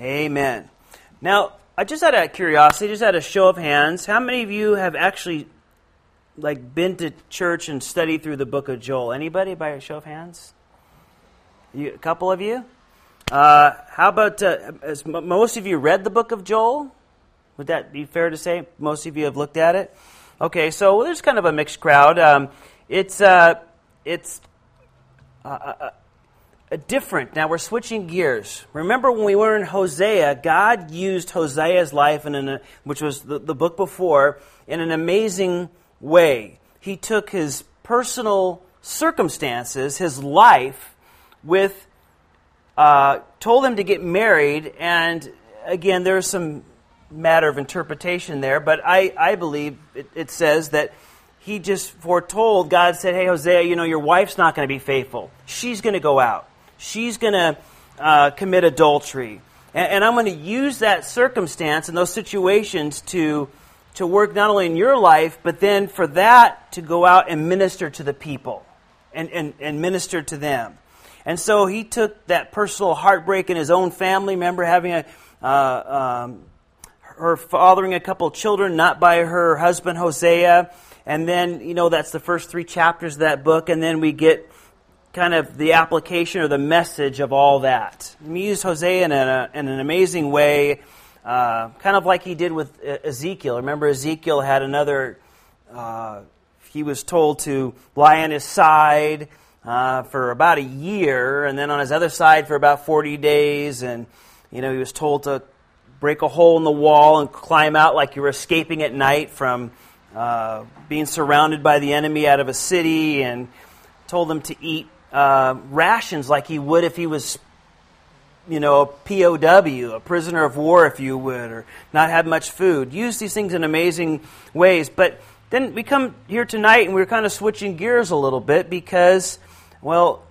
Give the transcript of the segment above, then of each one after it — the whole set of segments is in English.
Amen. Now, I just out of curiosity, just out of show of hands, how many of you have actually like been to church and studied through the book of Joel? Anybody by a show of hands? You, a couple of you. Uh, how about uh, most of you read the book of Joel? Would that be fair to say? Most of you have looked at it. Okay, so there's kind of a mixed crowd. Um, it's uh, it's uh, uh, different. Now we're switching gears. Remember when we were in Hosea, God used Hosea's life, in an, which was the, the book before, in an amazing way. He took his personal circumstances, his life, with uh, told him to get married, and again, there's some matter of interpretation there, but I, I believe it, it says that he just foretold, God said, Hey, Hosea, you know, your wife's not going to be faithful. She's going to go out she's going to uh, commit adultery. And, and I'm going to use that circumstance and those situations to, to work not only in your life, but then for that to go out and minister to the people and, and, and minister to them. And so he took that personal heartbreak in his own family. Remember having a, uh, um, her fathering a couple of children, not by her husband Hosea. And then, you know, that's the first three chapters of that book. And then we get kind of the application or the message of all that. He used Hosea in, a, in an amazing way, uh, kind of like he did with Ezekiel. Remember, Ezekiel had another, uh, he was told to lie on his side uh, for about a year, and then on his other side for about 40 days, and, you know, he was told to break a hole in the wall and climb out like you were escaping at night from uh, being surrounded by the enemy out of a city, and told them to eat uh, rations like he would if he was, you know, a POW, a prisoner of war, if you would, or not have much food. Use these things in amazing ways. But then we come here tonight and we're kind of switching gears a little bit because, well,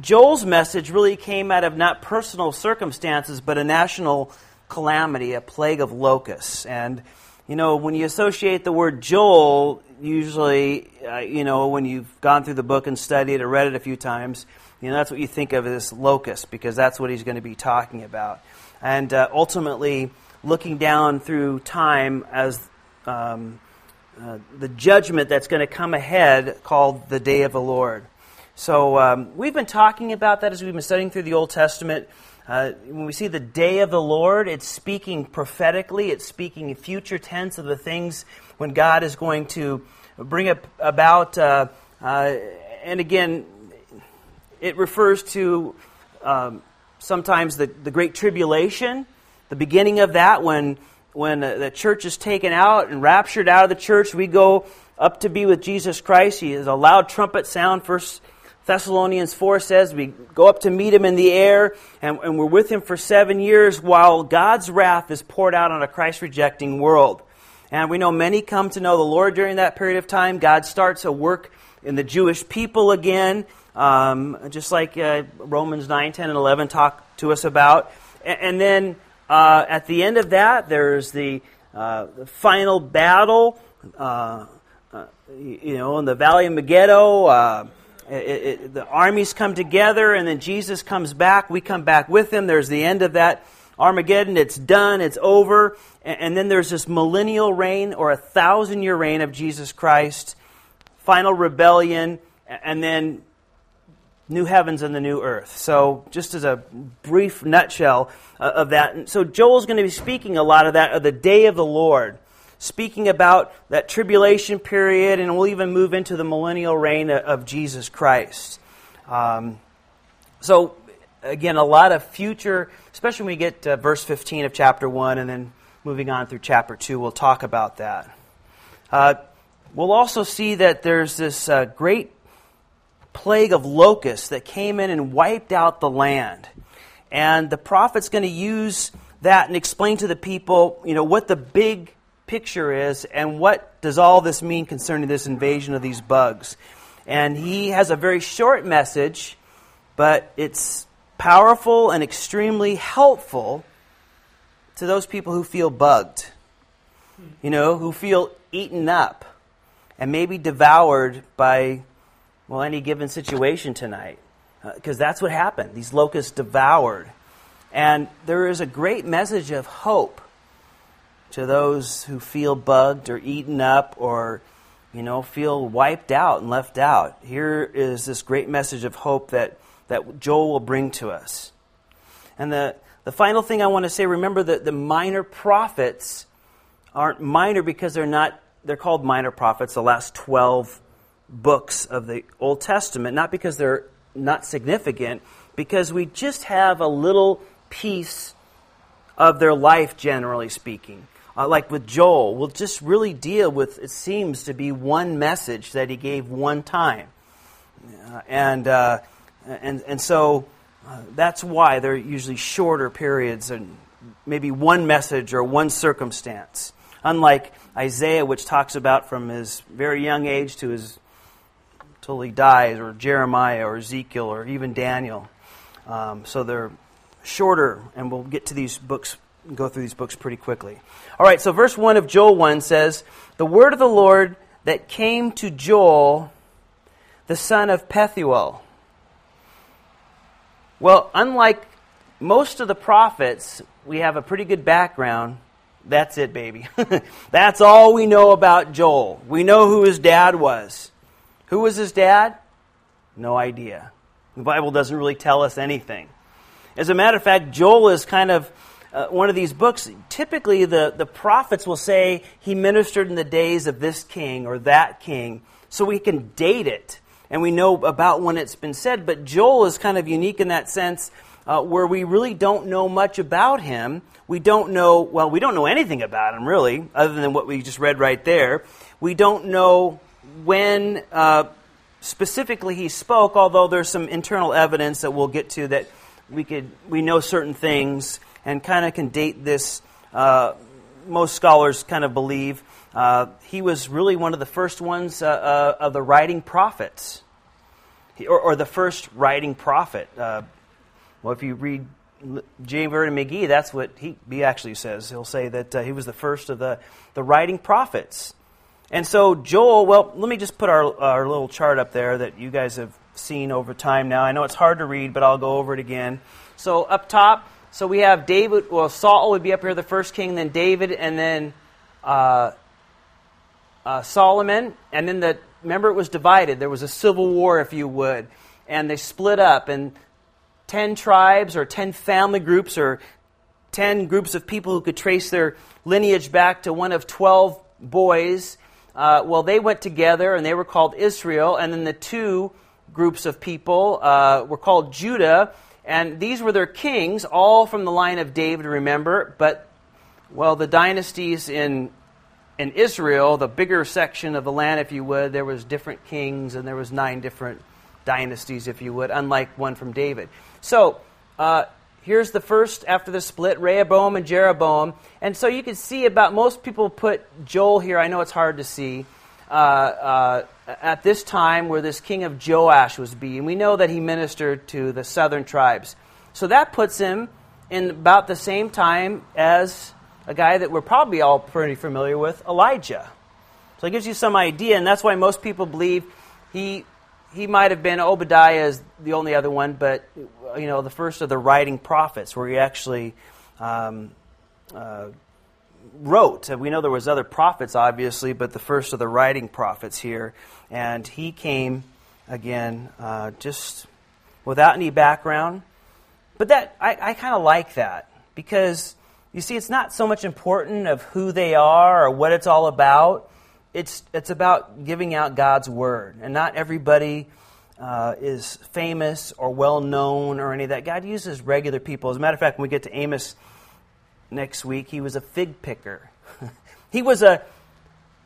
Joel's message really came out of not personal circumstances, but a national calamity, a plague of locusts. And, you know, when you associate the word Joel, usually, uh, you know, when you've gone through the book and studied or read it a few times, you know, that's what you think of as locust because that's what he's going to be talking about. And uh, ultimately, looking down through time as um, uh, the judgment that's going to come ahead called the day of the Lord. So um, we've been talking about that as we've been studying through the Old Testament. Uh, when we see the day of the Lord, it's speaking prophetically, it's speaking in future tense of the things when God is going to bring up about. Uh, uh, and again, it refers to um, sometimes the, the Great Tribulation, the beginning of that, when, when the church is taken out and raptured out of the church. We go up to be with Jesus Christ. He is a loud trumpet sound, first Thessalonians 4 says we go up to meet him in the air, and, and we're with him for seven years while God's wrath is poured out on a Christ rejecting world. And we know many come to know the Lord during that period of time. God starts a work in the Jewish people again, um, just like uh, Romans 9, 10, and 11 talk to us about. And, and then uh, at the end of that, there's the, uh, the final battle, uh, uh, you know, in the Valley of Megiddo uh, it, it, the armies come together, and then Jesus comes back. We come back with him. There's the end of that Armageddon. It's done. It's over. And, and then there's this millennial reign or a thousand year reign of Jesus Christ, final rebellion, and then new heavens and the new earth. So, just as a brief nutshell uh, of that. So, Joel's going to be speaking a lot of that, of the day of the Lord speaking about that tribulation period, and we'll even move into the millennial reign of Jesus Christ. Um, so, again, a lot of future, especially when we get to verse 15 of chapter 1 and then moving on through chapter 2, we'll talk about that. Uh, we'll also see that there's this uh, great plague of locusts that came in and wiped out the land. And the prophet's going to use that and explain to the people, you know, what the big picture is and what does all this mean concerning this invasion of these bugs. And he has a very short message, but it's powerful and extremely helpful to those people who feel bugged, you know, who feel eaten up and maybe devoured by, well, any given situation tonight. Because uh, that's what happened. These locusts devoured. And there is a great message of hope to those who feel bugged or eaten up or, you know, feel wiped out and left out. Here is this great message of hope that, that Joel will bring to us. And the, the final thing I want to say remember that the minor prophets aren't minor because they're not, they're called minor prophets, the last 12 books of the Old Testament, not because they're not significant, because we just have a little piece of their life, generally speaking. Uh, like with Joel, we'll just really deal with, it seems to be one message that he gave one time. Uh, and, uh, and, and so uh, that's why they're usually shorter periods and maybe one message or one circumstance. Unlike Isaiah, which talks about from his very young age to his till he dies, or Jeremiah, or Ezekiel, or even Daniel. Um, so they're shorter, and we'll get to these books, go through these books pretty quickly. All right, so verse 1 of Joel 1 says, The word of the Lord that came to Joel, the son of Pethuel. Well, unlike most of the prophets, we have a pretty good background. That's it, baby. That's all we know about Joel. We know who his dad was. Who was his dad? No idea. The Bible doesn't really tell us anything. As a matter of fact, Joel is kind of uh, one of these books. Typically, the, the prophets will say he ministered in the days of this king or that king, so we can date it and we know about when it's been said. But Joel is kind of unique in that sense uh, where we really don't know much about him. We don't know, well, we don't know anything about him really, other than what we just read right there. We don't know when uh, specifically he spoke, although there's some internal evidence that we'll get to that we could we know certain things and kind of can date this. Uh, most scholars kind of believe uh, he was really one of the first ones uh, uh, of the writing prophets, he, or, or, the first writing prophet. Uh, well, if you read J. Vernon McGee, that's what he, he actually says. He'll say that he was the first of the, the writing prophets. And so Joel, well, let me just put our, our little chart up there that you guys have seen over time now. I know it's hard to read, but I'll go over it again. So up top, so we have David, well, Saul would be up here, the first king, then David, and then uh, uh, Solomon. And then the, remember it was divided. There was a civil war, if you would. And they split up, and 10 tribes or 10 family groups or 10 groups of people who could trace their lineage back to one of 12 boys uh, well, they went together and they were called Israel, and then the two groups of people uh, were called Judah, and these were their kings, all from the line of David, remember, but, well, the dynasties in in Israel, the bigger section of the land, if you would, there was different kings and there was nine different dynasties, if you would, unlike one from David. So uh, here's the first after the split Rehoboam and Jeroboam. And so you can see about most people put Joel here. I know it's hard to see. Uh, uh, at this time, where this king of Joash was being, we know that he ministered to the southern tribes. So that puts him in about the same time as a guy that we're probably all pretty familiar with, Elijah. So it gives you some idea, and that's why most people believe he he might have been Obadiah is the only other one, but you know the first of the writing prophets, where he actually um, uh, wrote. We know there was other prophets, obviously, but the first of the writing prophets here, and he came again uh, just without any background. But that I, I kind of like that because you see, it's not so much important of who they are or what it's all about it's, it's about giving out God's word. And not everybody uh, is famous or well known or any of that. God uses regular people. As a matter of fact, when we get to Amos next week, he was a fig picker. he was a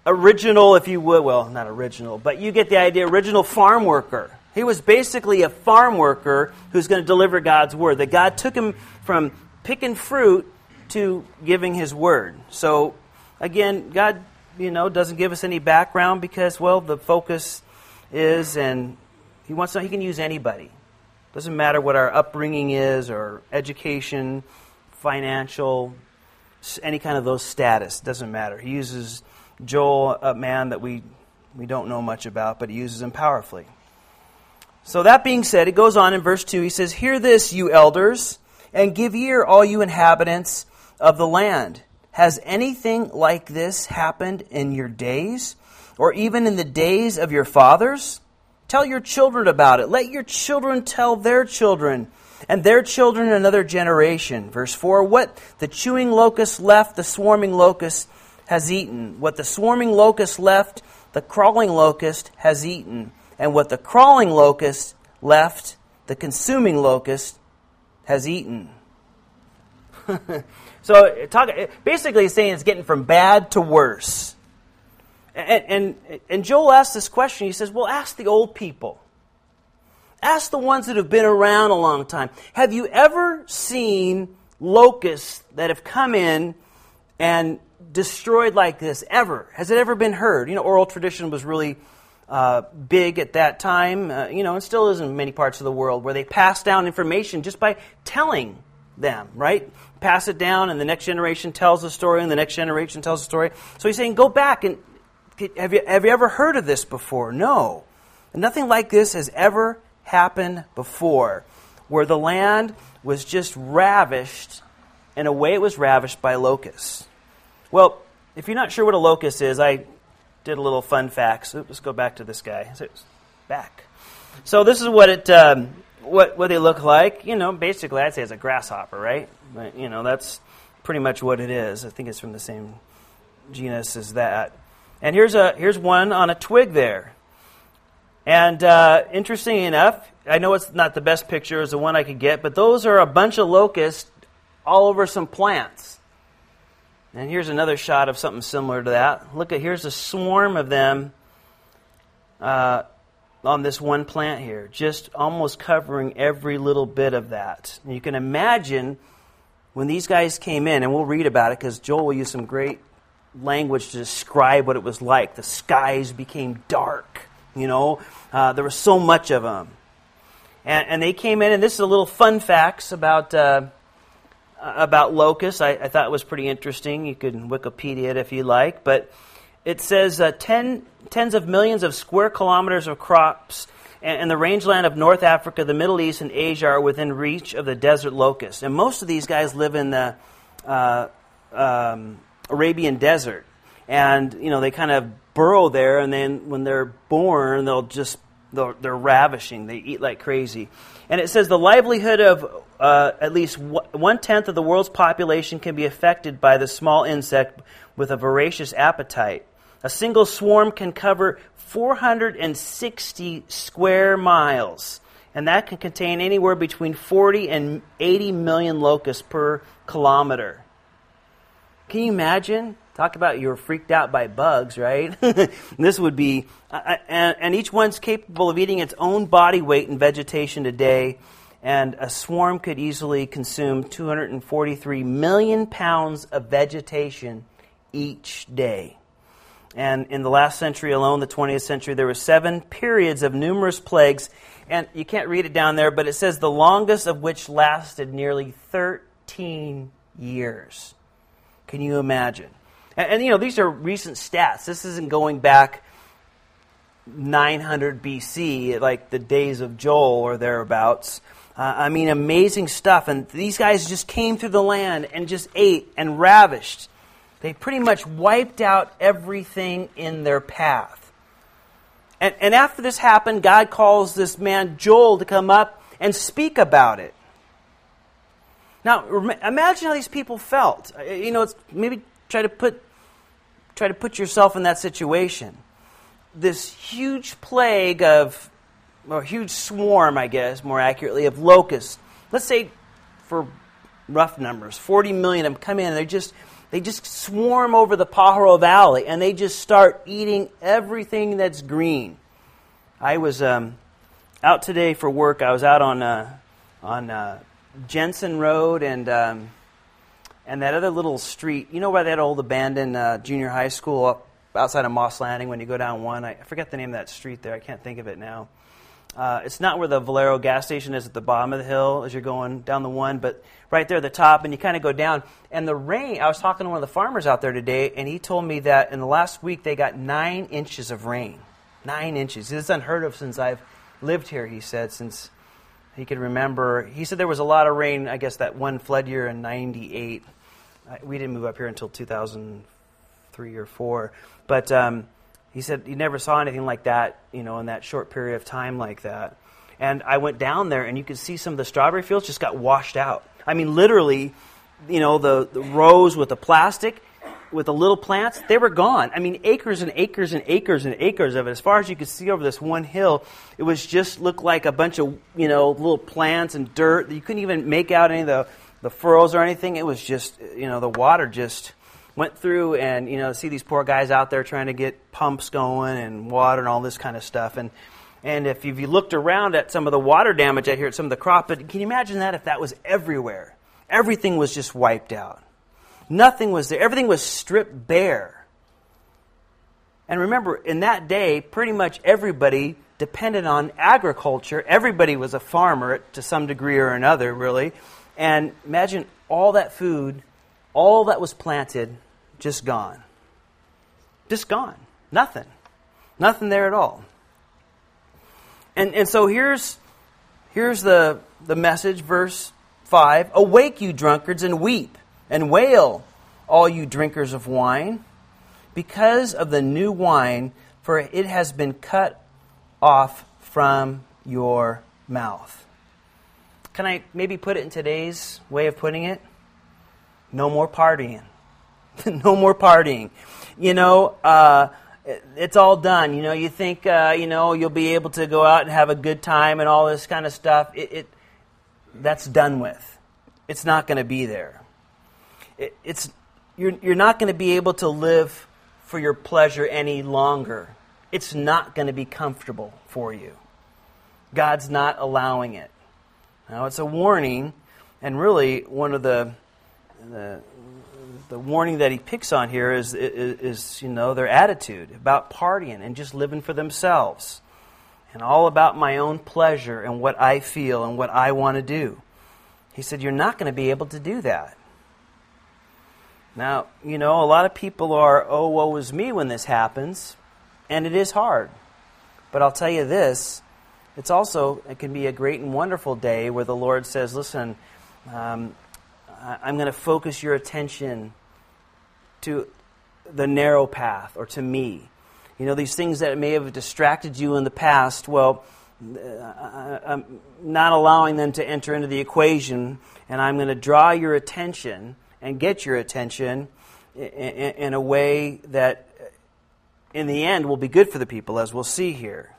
original, if you would, well, not original, but you get the idea, original farm worker. He was basically a farm worker who's going to deliver God's word. That God took him from picking fruit to giving his word. So, again, God you know, doesn't give us any background because, well, the focus is, and he wants to, he can use anybody. Doesn't matter what our upbringing is or education, financial, any kind of those status. Doesn't matter. He uses Joel, a man that we, we don't know much about, but he uses him powerfully. So that being said, it goes on in verse 2. He says, Hear this, you elders. And give ear, all you inhabitants of the land. Has anything like this happened in your days, or even in the days of your fathers? Tell your children about it. Let your children tell their children, and their children another generation. Verse 4 What the chewing locust left, the swarming locust has eaten. What the swarming locust left, the crawling locust has eaten. And what the crawling locust left, the consuming locust has eaten. so, talk, basically, he's saying it's getting from bad to worse. And, and, and Joel asks this question. He says, Well, ask the old people. Ask the ones that have been around a long time. Have you ever seen locusts that have come in and destroyed like this? Ever? Has it ever been heard? You know, oral tradition was really uh, big at that time, uh, you know, and still is in many parts of the world, where they pass down information just by telling them, right? Pass it down, and the next generation tells the story, and the next generation tells the story. So he's saying, go back and have you, have you ever heard of this before? No. Nothing like this has ever happened before, where the land was just ravished in a way it was ravished by locusts. Well, if you're not sure what a locust is, I did a little fun facts. Let's go back to this guy. Back. So this is what it um, what what they look like. You know, basically, I'd say it's a grasshopper, right? But, you know, that's pretty much what it is. I think it's from the same genus as that. And here's a here's one on a twig there. And uh, interesting enough, I know it's not the best picture as the one I could get, but those are a bunch of locusts all over some plants. And here's another shot of something similar to that. Look at here's a swarm of them uh, on this one plant here, just almost covering every little bit of that. And you can imagine when these guys came in, and we'll read about it because Joel will use some great language to describe what it was like. The skies became dark, you know, uh, there was so much of them. And, and, they came in, and this is a little fun facts about. Uh, about locusts. I, I, thought it was pretty interesting. You can Wikipedia it if you like. But it says uh, ten, tens of millions of square kilometers of crops and, and, the rangeland of North Africa, the Middle East, and Asia are within reach of the desert locust. And most of these guys live in the uh, um, Arabian desert. And, you know, they kind of burrow there, and then when they're born, they'll just, they're, they're ravishing. They eat like crazy. And it says the livelihood of uh, at least one tenth of the world's population can be affected by the small insect with a voracious appetite. A single swarm can cover 460 square miles, and that can contain anywhere between 40 and 80 million locusts per kilometer. Can you imagine? Talk about you're freaked out by bugs, right? this would be, uh, and, and each one's capable of eating its own body weight in vegetation a day and a swarm could easily consume 243 million pounds of vegetation each day. And in the last century alone, the 20th century, there were seven periods of numerous plagues. And you can't read it down there, but it says the longest of which lasted nearly 13 years. Can you imagine? And, and you know, these are recent stats. This isn't going back 900 BC, like the days of Joel or thereabouts. Uh, I mean, amazing stuff. And these guys just came through the land and just ate and ravished. They pretty much wiped out everything in their path. And, and after this happened, God calls this man Joel to come up and speak about it. Now, imagine how these people felt. Uh, you know, it's maybe try to put try to put yourself in that situation. This huge plague of or huge swarm, I guess, more accurately, of locusts. Let's say, for rough numbers, 40 million of them come in and they just they just swarm over the Pajaro Valley and they just start eating everything that's green. I was um, out today for work. I was out on uh, on uh, Jensen Road and um, and that other little street. You know where that old abandoned uh, junior high school up outside of Moss Landing when you go down one. I forget the name of that street there. I can't think of it now. Uh, it's not where the Valero gas station is at the bottom of the hill as you're going down the one, but right there at the top, and you kind of go down. And the rain, I was talking to one of the farmers out there today, and he told me that in the last week they got nine inches of rain. Nine inches. Is unheard of since I've lived here, he said, since he could remember. He said there was a lot of rain, I guess, that one flood year in 98. We didn't move up here until 2003 or 4. But um, he said he never saw anything like that, you know, in that short period of time like that. And I went down there, and you could see some of the strawberry fields just got washed out. I mean, literally, you know, the, the rows with the plastic, with the little plants, they were gone. I mean, acres and acres and acres and acres of it. As far as you could see over this one hill, it was just looked like a bunch of, you know, little plants and dirt. You couldn't even make out any of the, the furrows or anything. It was just, you know, the water just went through and, you know, see these poor guys out there trying to get pumps going and water and all this kind of stuff. And, and if you looked around at some of the water damage out here at some of the crop, but can you imagine that if that was everywhere? Everything was just wiped out. Nothing was there. Everything was stripped bare. And remember, in that day, pretty much everybody depended on agriculture. Everybody was a farmer to some degree or another, really. And imagine all that food, all that was planted, just gone. Just gone. Nothing. Nothing there at all. And, and so here's, here's the, the message, verse 5 Awake, you drunkards, and weep, and wail, all you drinkers of wine, because of the new wine, for it has been cut off from your mouth. Can I maybe put it in today's way of putting it? No more partying. no more partying. You know, uh, it's all done. You know, you think uh, you know you'll be able to go out and have a good time and all this kind of stuff. It, it that's done with. It's not going to be there. It, it's you're you're not going to be able to live for your pleasure any longer. It's not going to be comfortable for you. God's not allowing it. Now it's a warning, and really one of the the the warning that he picks on here is, is, is, you know, their attitude about partying and just living for themselves and all about my own pleasure and what I feel and what I want to do. He said, You're not going to be able to do that. Now, you know, a lot of people are, oh, woe is me when this happens, and it is hard. But I'll tell you this it's also, it can be a great and wonderful day where the Lord says, Listen, um, I'm going to focus your attention to the narrow path or to me. You know, these things that may have distracted you in the past, well, uh, I'm not allowing them to enter into the equation, and I'm going to draw your attention and get your attention in a way that, in the end, will be good for the people, as we'll see here.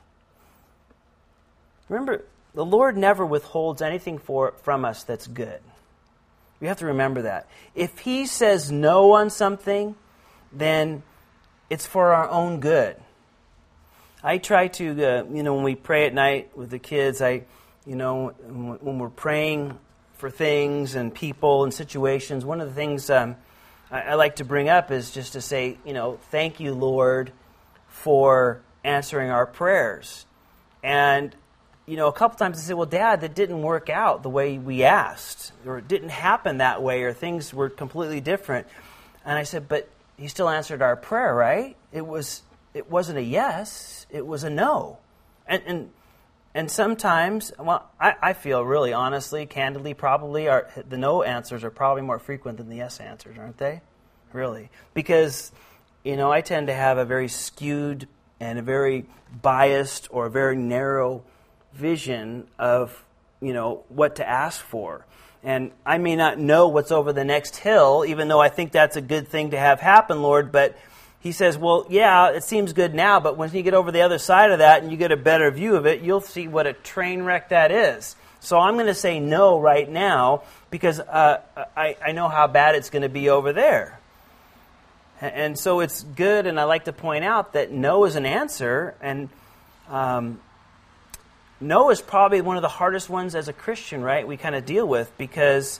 Remember, the Lord never withholds anything for, from us that's good. We have to remember that. If he says no on something, then it's for our own good. I try to, uh, you know, when we pray at night with the kids, I, you know, when we're praying for things and people and situations, one of the things um, I, I like to bring up is just to say, you know, thank you, Lord, for answering our prayers. And you know, a couple times I said, well, Dad, that didn't work out the way we asked, or it didn't happen that way, or things were completely different. And I said, but he still answered our prayer, right? It was it wasn't a yes, it was a no. And and and sometimes, well, I, I feel really honestly, candidly, probably our, the no answers are probably more frequent than the yes answers, aren't they? Really, because you know I tend to have a very skewed and a very biased or a very narrow vision of, you know, what to ask for. And I may not know what's over the next hill, even though I think that's a good thing to have happen, Lord. But he says, well, yeah, it seems good now, but when you get over the other side of that and you get a better view of it, you'll see what a train wreck that is. So I'm going to say no right now because uh, I, I know how bad it's going to be over there. And so it's good, and I like to point out that no is an answer, and um, no is probably one of the hardest ones as a Christian, right? We kind of deal with because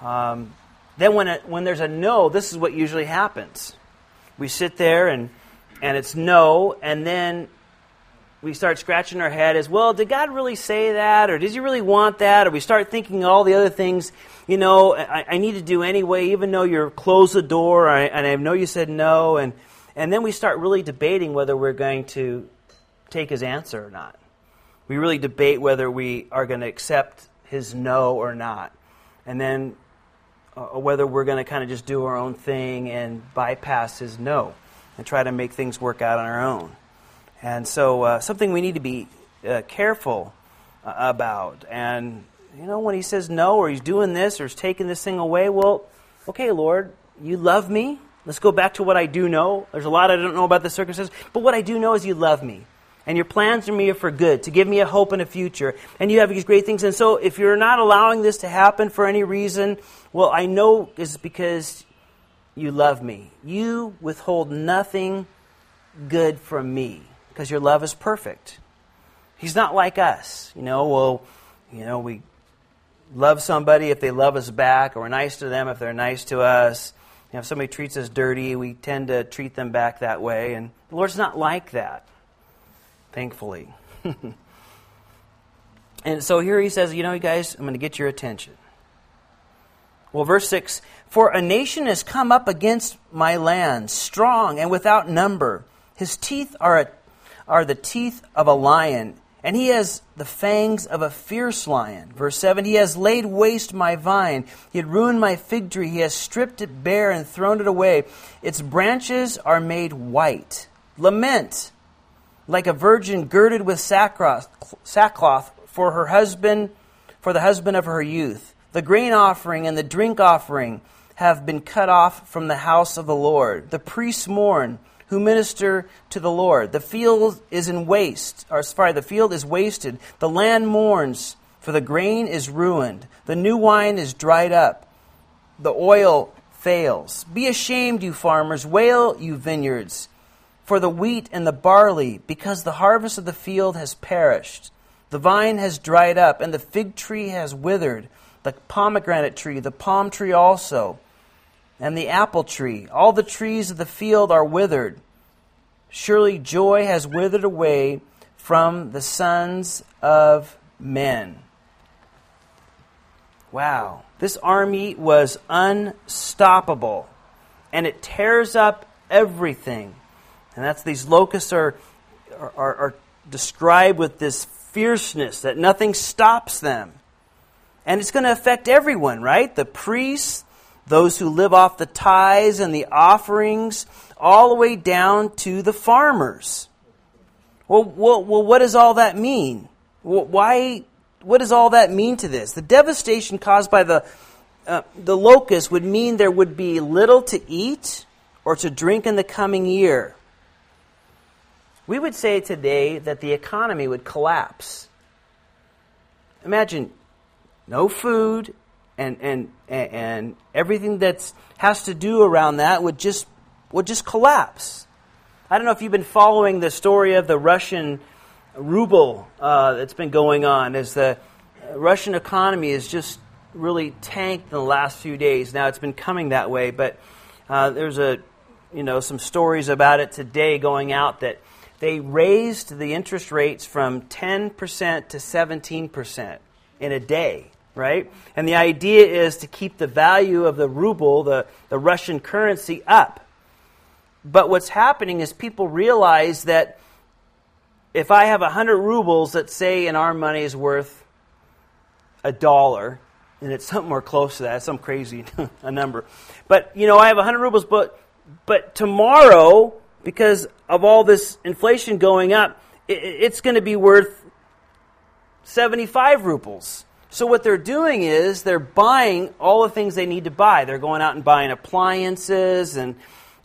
um, then when it, when there's a no, this is what usually happens. We sit there and and it's no, and then we start scratching our head as well. Did God really say that, or did He really want that? Or we start thinking all the other things. You know, I, I need to do anyway, even though you're closed the door, and I know you said no, and and then we start really debating whether we're going to take His answer or not. We really debate whether we are going to accept his no or not. And then uh, whether we're going to kind of just do our own thing and bypass his no and try to make things work out on our own. And so, uh, something we need to be uh, careful uh, about. And, you know, when he says no, or he's doing this, or he's taking this thing away, well, okay, Lord, you love me. Let's go back to what I do know. There's a lot I don't know about the circumstances, but what I do know is you love me. And your plans for me are for good, to give me a hope and a future. And you have these great things. And so if you're not allowing this to happen for any reason, well, I know it's because you love me. You withhold nothing good from me because your love is perfect. He's not like us. You know, well, you know, we love somebody if they love us back, or we're nice to them if they're nice to us. You know, if somebody treats us dirty, we tend to treat them back that way. And the Lord's not like that, thankfully. and so here he says, you know, you guys, I'm going to get your attention. Well, verse 6 For a nation has come up against my land, strong and without number. His teeth are, a, are the teeth of a lion, and he has the fangs of a fierce lion. Verse 7 He has laid waste my vine, he had ruined my fig tree, he has stripped it bare and thrown it away. Its branches are made white. Lament, like a virgin girded with sackcloth, sackcloth for her husband, for the husband of her youth. The grain offering and the drink offering have been cut off from the house of the Lord. The priests mourn who minister to the Lord. The field is in waste, or sorry, the field is wasted. The land mourns, for the grain is ruined. The new wine is dried up. The oil fails. Be ashamed, you farmers. Wail, you vineyards, for the wheat and the barley, because the harvest of the field has perished. The vine has dried up, and the fig tree has withered the pomegranate tree, the palm tree also, and the apple tree. All the trees of the field are withered. Surely joy has withered away from the sons of men. Wow. This army was unstoppable, and it tears up everything. And that's these locusts are, are, are described with this fierceness that nothing stops them. And it's going to affect everyone, right? The priests, those who live off the tithes and the offerings, all the way down to the farmers. Well, well, well what does all that mean? Why, what does all that mean to this? The devastation caused by the, uh, the locust would mean there would be little to eat or to drink in the coming year. We would say today that the economy would collapse. Imagine no food, and and and everything that has to do around that would just would just collapse. I don't know if you've been following the story of the Russian ruble uh, that's been going on, as the Russian economy is just really tanked in the last few days. Now it's been coming that way, but uh, there's a you know some stories about it today going out that they raised the interest rates from 10% to 17% in a day right? And the idea is to keep the value of the ruble, the, the Russian currency, up. But what's happening is people realize that if I have 100 rubles that say in our money is worth a dollar, and it's something more close to that, some crazy a number. But, you know, I have 100 rubles, but, but tomorrow, because of all this inflation going up, it, it's going to be worth 75 rubles. So what they're doing is they're buying all the things they need to buy. They're going out and buying appliances and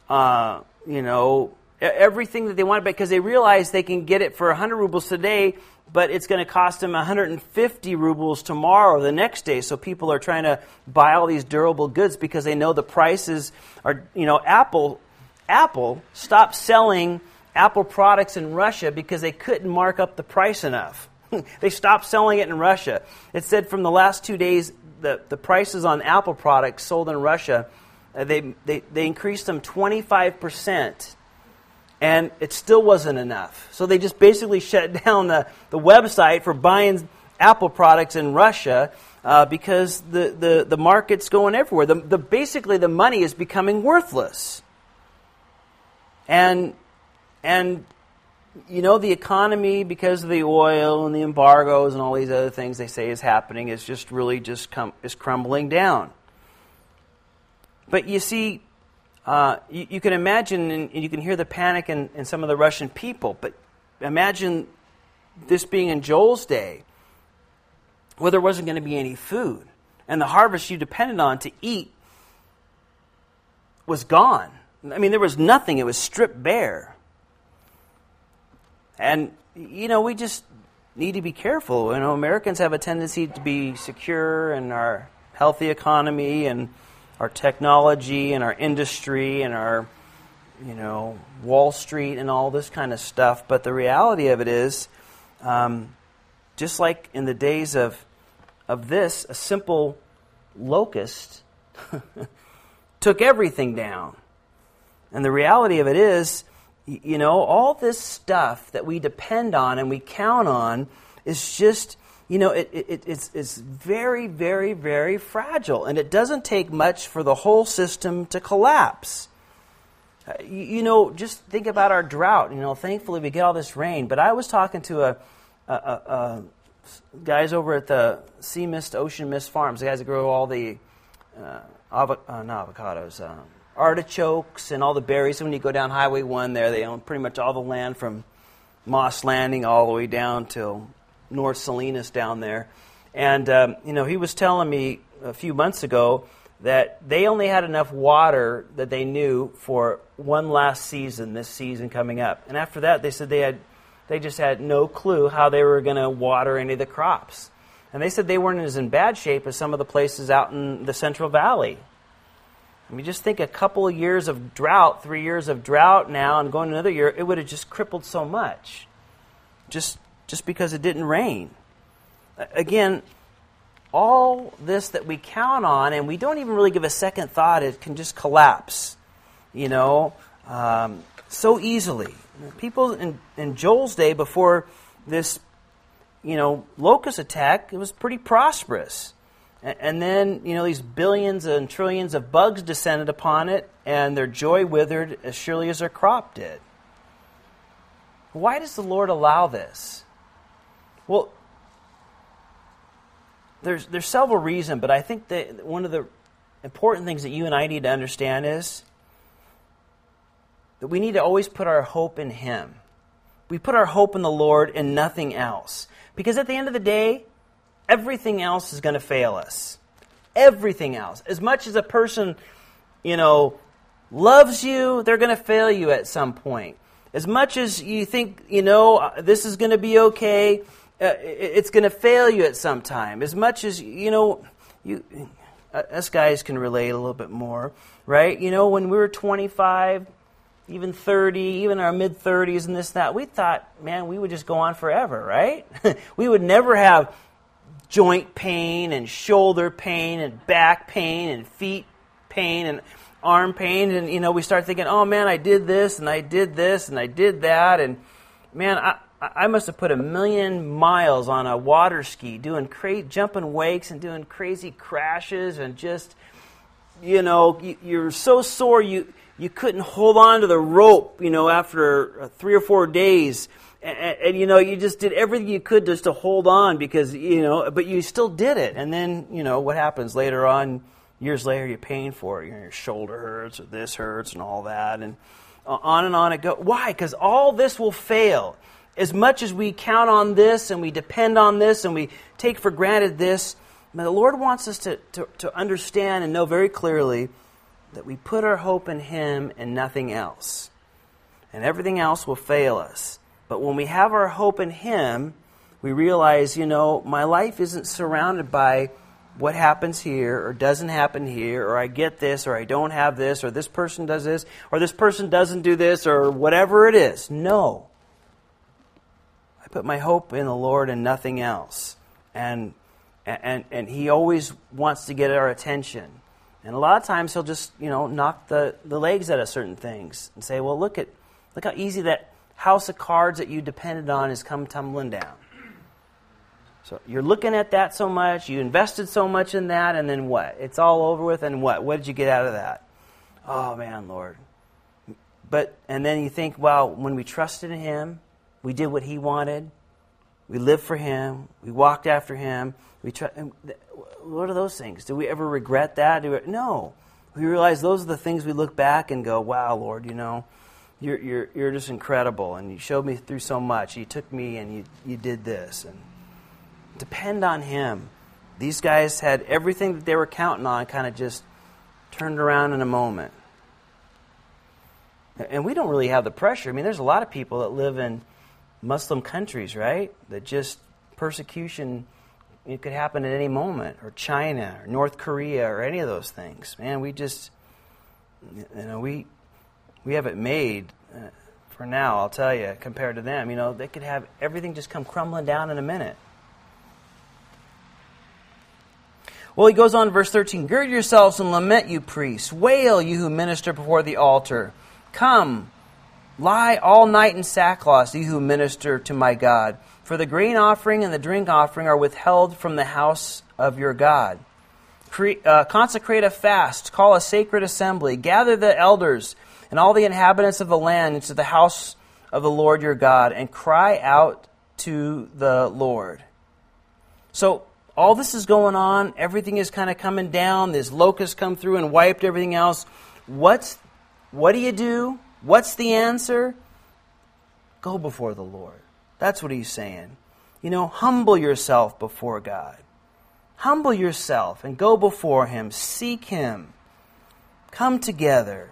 uh, you know everything that they want because they realize they can get it for 100 rubles today, but it's going to cost them 150 rubles tomorrow or the next day. So people are trying to buy all these durable goods because they know the prices are you know Apple Apple stopped selling Apple products in Russia because they couldn't mark up the price enough. they stopped selling it in Russia. It said from the last two days, the, the prices on Apple products sold in Russia, uh, they, they, they increased them 25%, and it still wasn't enough. So they just basically shut down the, the website for buying Apple products in Russia uh, because the, the, the market's going everywhere. The, the, basically, the money is becoming worthless. And, and you know, the economy, because of the oil and the embargoes and all these other things they say is happening, is just really just com- is crumbling down. But you see, uh, you, you, can imagine and you can hear the panic in, in some of the Russian people, but imagine this being in Joel's day, where there wasn't going to be any food, and the harvest you depended on to eat was gone. I mean, there was nothing, it was stripped bare. And, you know, we just need to be careful. You know, Americans have a tendency to be secure in our healthy economy and our technology and our industry and our, you know, Wall Street and all this kind of stuff. But the reality of it is, um, just like in the days of, of this, a simple locust took everything down. And the reality of it is, you know, all this stuff that we depend on and we count on is just, you know, it, it, it's, it's very, very, very fragile. And it doesn't take much for the whole system to collapse. Uh, you, know, just think about our drought. You know, thankfully we get all this rain. But I was talking to a, a, a, a guys over at the Sea Mist, Ocean Mist Farms, the guys that grow all the, uh, avo- uh, avocados, um, artichokes and all the berries. When you go down Highway 1 there, they own pretty much all the land from Moss Landing all the way down till North Salinas down there. And, um, you know, he was telling me a few months ago that they only had enough water that they knew for one last season, this season coming up. And after that, they said they had they just had no clue how they were going to water any of the crops. And they said they weren't as in bad shape as some of the places out in the Central Valley. I mean, just think a couple of years of drought, three years of drought now, and going another year, it would have just crippled so much. Just, just because it didn't rain. Again, all this that we count on, and we don't even really give a second thought, it can just collapse, you know, um, so easily. People in, in Joel's day, before this, you know, locust attack, it was pretty prosperous. And then, you know, these billions and trillions of bugs descended upon it, and their joy withered as surely as their crop did. Why does the Lord allow this? Well, there's, there's several reasons, but I think that one of the important things that you and I need to understand is that we need to always put our hope in Him. We put our hope in the Lord and nothing else. Because at the end of the day, everything else is going to fail us. Everything else. As much as a person, you know, loves you, they're going to fail you at some point. As much as you think, you know, uh, this is going to be okay, uh, it's going to fail you at some time. As much as, you know, you, uh, us guys can relate a little bit more, right? You know, when we were 25, even 30, even our mid 30s and this, that, we thought, man, we would just go on forever, right? we would never have joint pain and shoulder pain and back pain and feet pain and arm pain. And, you know, we start thinking, oh man, I did this and I did this and I did that. And man, I, I must have put a million miles on a water ski doing cra- jumping wakes and doing crazy crashes and just, you know, you're so sore you, you couldn't hold on to the rope, you know, after three or four days and, and, you know you just did everything you could just to hold on because you know but you still did it. And then you know what happens later on years later you're paying for it. You know, your shoulder hurts or this hurts and all that. And on and on it goes why? Because all this will fail. As much as we count on this and we depend on this and we take for granted this the lord wants us to, to, to understand and know very clearly that we put our hope in him and nothing else. And everything else will fail us but when we have our hope in Him, we realize, you know, my life isn't surrounded by what happens here or doesn't happen here, or I get this, or I don't have this, or this person does this, or this person doesn't do this, or whatever it is. No. I put my hope in the Lord and nothing else. And, and, and He always wants to get our attention. And a lot of times He'll just, you know, knock the, the legs out of certain things and say, well, look at, look how easy that house of cards that you depended on has come tumbling down. So you're looking at that so much, you invested so much in that, and then what? It's all over with, and what? What did you get out of that? Oh man, Lord. But and then you think, well, when we trusted in Him, We did what He wanted. We lived for Him. We walked after Him. We try, what are those things? Do we ever regret that? We, no. We realize those are the things we look back and go, wow, Lord, you know, you're, you're, you're just incredible. And you showed me through so much. You took me and you, you did this. And depend on Him. These guys had everything that they were counting on kind of just turned around in a moment. And we don't really have the pressure. I mean, there's a lot of people that live in Muslim countries, right? That just persecution it could happen at any moment, or China, or North Korea, or any of those things. Man, we just, you know, we we have it made uh, for now. I'll tell you, compared to them, you know, they could have everything just come crumbling down in a minute. Well, he goes on, verse 13 Gird yourselves and lament, you priests. Wail, you who minister before the altar. Come, lie all night in sackcloth, you who minister to my God. For the grain offering and the drink offering are withheld from the house of your God. Cre- uh, consecrate a fast, call a sacred assembly, gather the elders and all the inhabitants of the land into the house of the Lord your God, and cry out to the Lord. So, all this is going on. Everything is kind of coming down. This locust come through and wiped everything else. What's, what do you do? What's the answer? Go before the Lord. That's what he's saying. You know, humble yourself before God. Humble yourself and go before him. Seek him. Come together.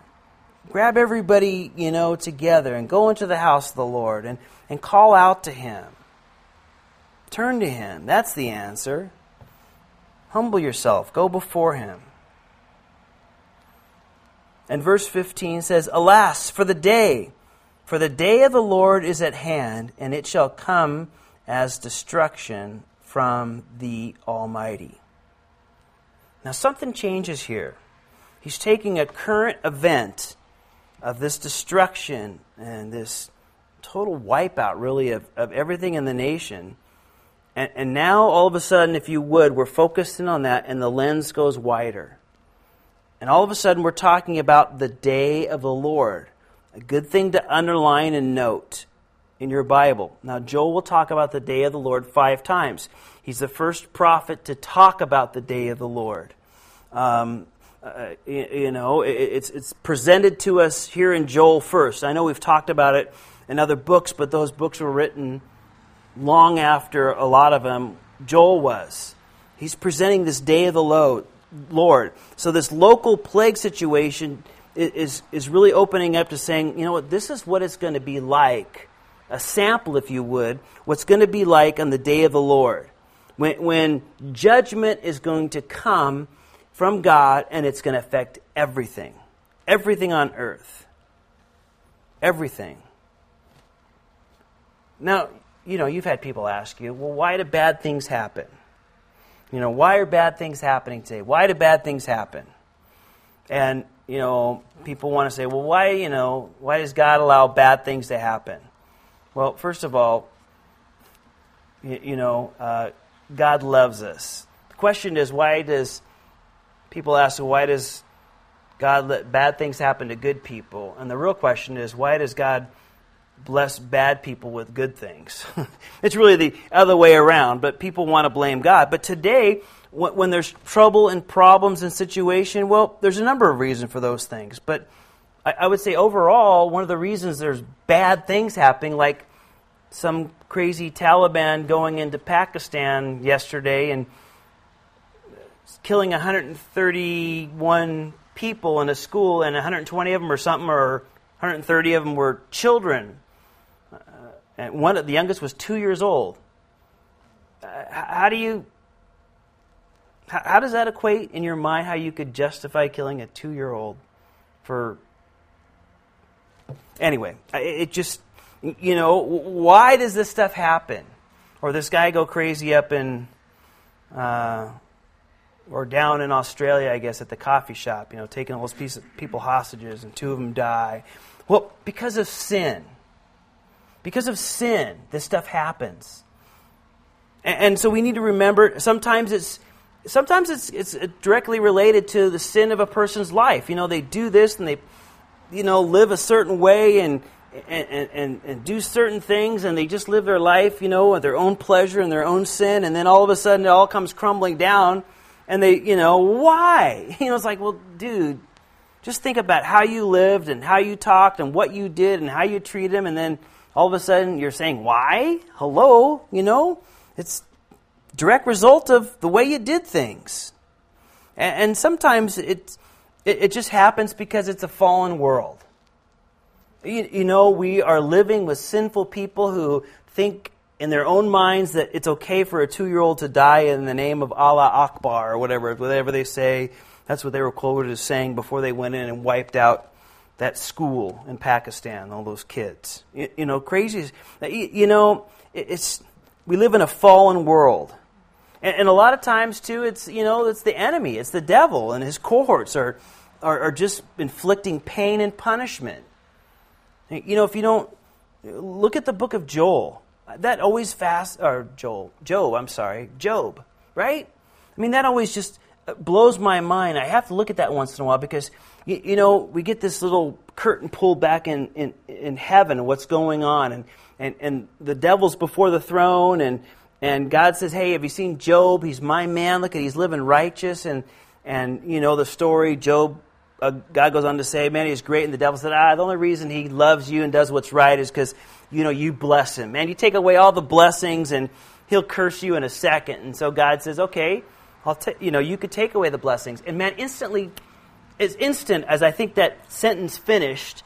Grab everybody, you know, together and go into the house of the Lord and, and call out to him. Turn to him. That's the answer. Humble yourself. Go before him. And verse 15 says, Alas, for the day for the day of the Lord is at hand, and it shall come as destruction from the Almighty. Now, something changes here. He's taking a current event of this destruction and this total wipeout, really, of, of everything in the nation. And, and now, all of a sudden, if you would, we're focusing on that, and the lens goes wider. And all of a sudden, we're talking about the day of the Lord. A good thing to underline and note in your Bible. Now, Joel will talk about the day of the Lord five times. He's the first prophet to talk about the day of the Lord. Um, uh, you, you, know, it, it's, it's presented to us here in Joel first. I know we've talked about it in other books, but those books were written long after a lot of them Joel was. He's presenting this day of the Lord. So, this local plague situation is, is really opening up to saying, you know what, this is what it's going to be like, a sample, if you would, what's going to be like on the day of the Lord. When, when judgment is going to come from God and it's going to affect everything, everything on earth. Everything. Now, you know, you've had people ask you, well, why do bad things happen? You know, why are bad things happening today? Why do bad things happen? And you know, people want to say, well, why, you know, why does God allow bad things to happen? Well, first of all, you, you know, uh, God loves us. The question is, why does people ask, why does God let bad things happen to good people? And the real question is, why does God bless bad people with good things? it's really the other way around, but people want to blame God. But today, when there's trouble and problems and situation, well, there's a number of reasons for those things. But I would say overall, one of the reasons there's bad things happening, like some crazy Taliban going into Pakistan yesterday and killing 131 people in a school, and 120 of them or something, or 130 of them were children. Uh, and one, of the youngest was two years old. Uh, how do you how, how does that equate in your mind how you could justify killing a two year old for. Anyway, it just, you know, why does this stuff happen? Or this guy go crazy up in. Uh, or down in Australia, I guess, at the coffee shop, you know, taking all those people hostages, and two of them die. Well, because of sin. Because of sin, this stuff happens. And, and so we need to remember sometimes it's sometimes it's, it's uh, directly related to the sin of a person's life. You know, they do this and they, you know, live a certain way and and, and, and do certain things and they just live their life, you know, at their own pleasure and their own sin, and then all of a sudden it all comes crumbling down, and they, you know, why? You know, it's like, well, dude, just think about how you lived and how you talked and what you did and how you treated them, and then all of a sudden you're saying, why? Hello? You know, it's direct result of the way you did things. And, and sometimes it, it, it just happens because it's a fallen world. You, you know, we are living with sinful people who think in their own minds that it's okay for a two year old to die in the name of Allah Akbar or whatever, whatever they say. That's what they were quoted as saying before they went in and wiped out that school in Pakistan, all those kids. You, you know, crazy. You, know, it's we live in a fallen world. And, and, a lot of times, too, it's, you know, it's the enemy, it's the devil, and his cohorts are, are, are just inflicting pain and punishment. You know, if you don't look at the book of Joel, that always fast or Joel, Job, I'm sorry, Job, right? I mean, that always just uh, blows my mind. I have to look at that once in a while because you, you know we get this little curtain pulled back in in, in heaven, what's going on, and, and and the devil's before the throne, and and God says, "Hey, have you seen Job? He's my man. Look at he's living righteous." And and you know the story. Job uh, God goes on to say, man, he's great. And the devil said, ah, the only reason he loves you and does what's right is because, you know, you bless him. Man, you take away all the blessings and he'll curse you in a second. And so God says, okay, I'll ta- you know, you could take away the blessings. And man, instantly, as instant as I think that sentence finished,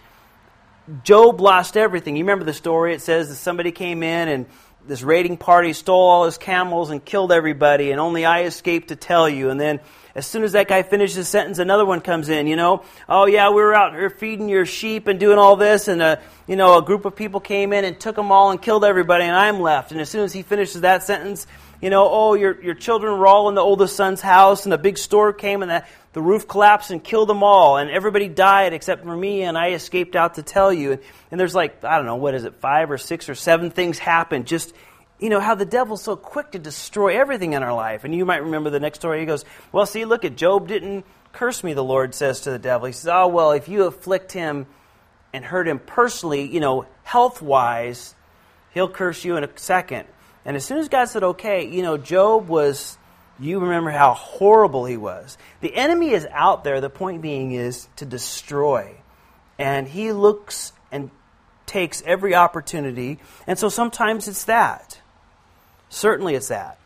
Job lost everything. You remember the story? It says that somebody came in and this raiding party stole all his camels and killed everybody, and only I escaped to tell you. And then as soon as that guy finishes his sentence, another one comes in, you know. Oh, yeah, we were out here feeding your sheep and doing all this, and, a, uh, you know, a group of people came in and took them all and killed everybody, and I'm left. And as soon as he finishes that sentence, you know, oh, your, your children were all in the oldest son's house, and a big storm came, and the, the roof collapsed and killed them all, and everybody died except for me, and I escaped out to tell you. And, and there's like, I don't know, what is it, five or six or seven things happen just you know, how the devil's so quick to destroy everything in our life. And you might remember the next story. He goes, Well, see, look at Job didn't curse me, the Lord says to the devil. He says, Oh, well, if you afflict him and hurt him personally, you know, health wise, he'll curse you in a second. And as soon as God said, Okay, you know, Job was, you remember how horrible he was. The enemy is out there. The point being is to destroy. And he looks and takes every opportunity. And so sometimes it's that. Certainly it's that.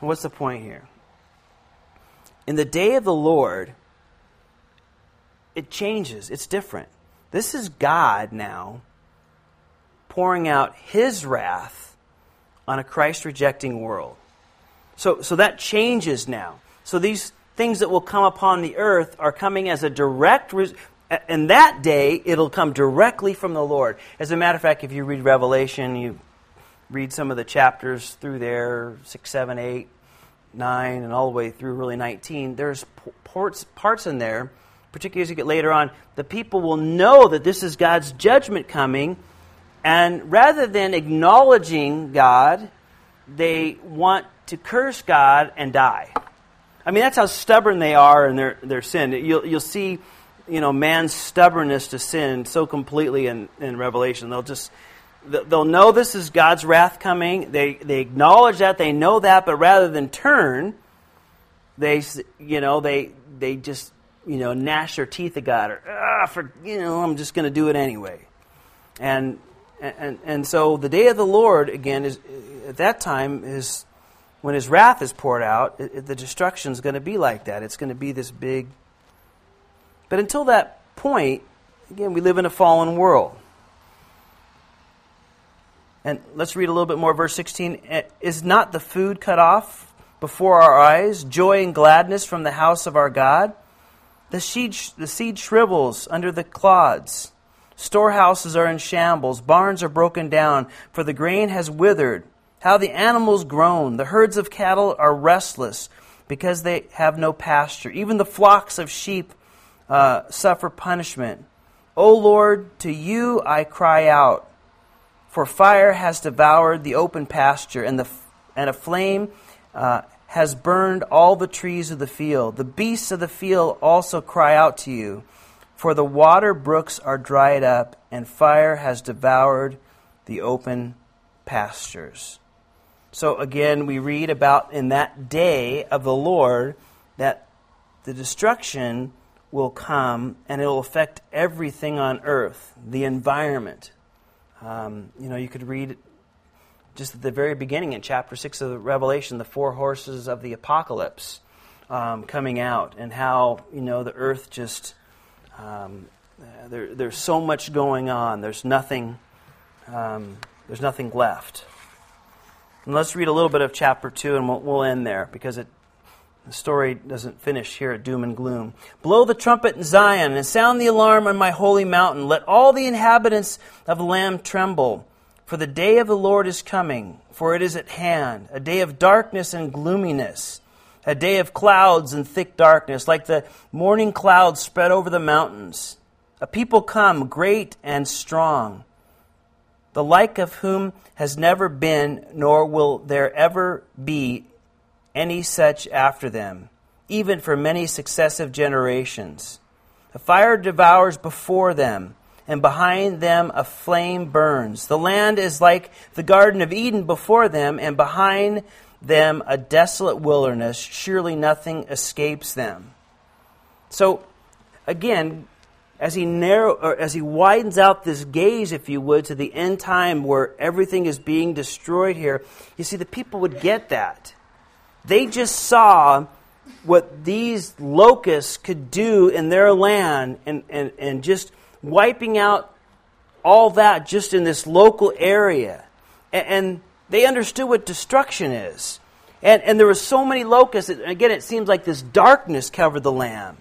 What's the point here? In the day of the Lord, it changes. It's different. This is God now pouring out his wrath on a Christ rejecting world. So, so that changes now. So these things that will come upon the earth are coming as a direct result. In that day, it'll come directly from the Lord. As a matter of fact, if you read Revelation, you read some of the chapters through there, 6, 7, 8, 9, and all the way through really 19, there's parts, parts in there, particularly as you get later on, the people will know that this is God's judgment coming, and rather than acknowledging God, they want to curse God and die. I mean, that's how stubborn they are in their, their sin. You'll, you'll see, you know, man's stubbornness to sin so completely in, in Revelation. They'll just they'll know this is God's wrath coming. They, they acknowledge that, they know that, but rather than turn, they, you know, they, they just, you know, gnash their teeth at God or, ah, for, you know, I'm just going to do it anyway. And, and, and so the day of the Lord, again, is at that time is when his wrath is poured out, it, the destruction is going to be like that. It's going to be this big. But until that point, again, we live in a fallen world. And let's read a little bit more, verse 16. Eh, is not the food cut off before our eyes, joy and gladness from the house of our God? The seed, the seed shrivels under the clods. Storehouses are in shambles, barns are broken down, for the grain has withered. How the animals groan. The herds of cattle are restless because they have no pasture. Even the flocks of sheep uh, suffer punishment. O Lord, to you I cry out. For fire has devoured the open pasture, and, the, and a flame uh, has burned all the trees of the field. The beasts of the field also cry out to you. For the water brooks are dried up, and fire has devoured the open pastures. So again, we read about in that day of the Lord that the destruction will come and it will affect everything on earth, the environment. Um, you know, you could read just at the very beginning in chapter 6 of the Revelation, the four horses of the apocalypse um, coming out, and how, you know, the earth just, um, there, there's so much going on. There's nothing, um, there's nothing left. And let's read a little bit of chapter 2 and we'll, we'll end there because it the story doesn't finish here at doom and gloom. Blow the trumpet in Zion and sound the alarm on my holy mountain. Let all the inhabitants of the land tremble. For the day of the Lord is coming, for it is at hand, a day of darkness and gloominess, a day of clouds and thick darkness, like the morning clouds spread over the mountains. A people come, great and strong, the like of whom has never been, nor will there ever be any such after them, even for many successive generations. The fire devours before them, and behind them a flame burns. The land is like the Garden of Eden before them, and behind them a desolate wilderness. Surely nothing escapes them. So, again, as he narrow or as he widens out this gaze, if you would, to the end time where everything is being destroyed here, you see the people would get that. They just saw what these locusts could do in their land and, and, and just wiping out all that just in this local area. And, and they understood what destruction is. And, and there were so many locusts, that, again, it seems like this darkness covered the land.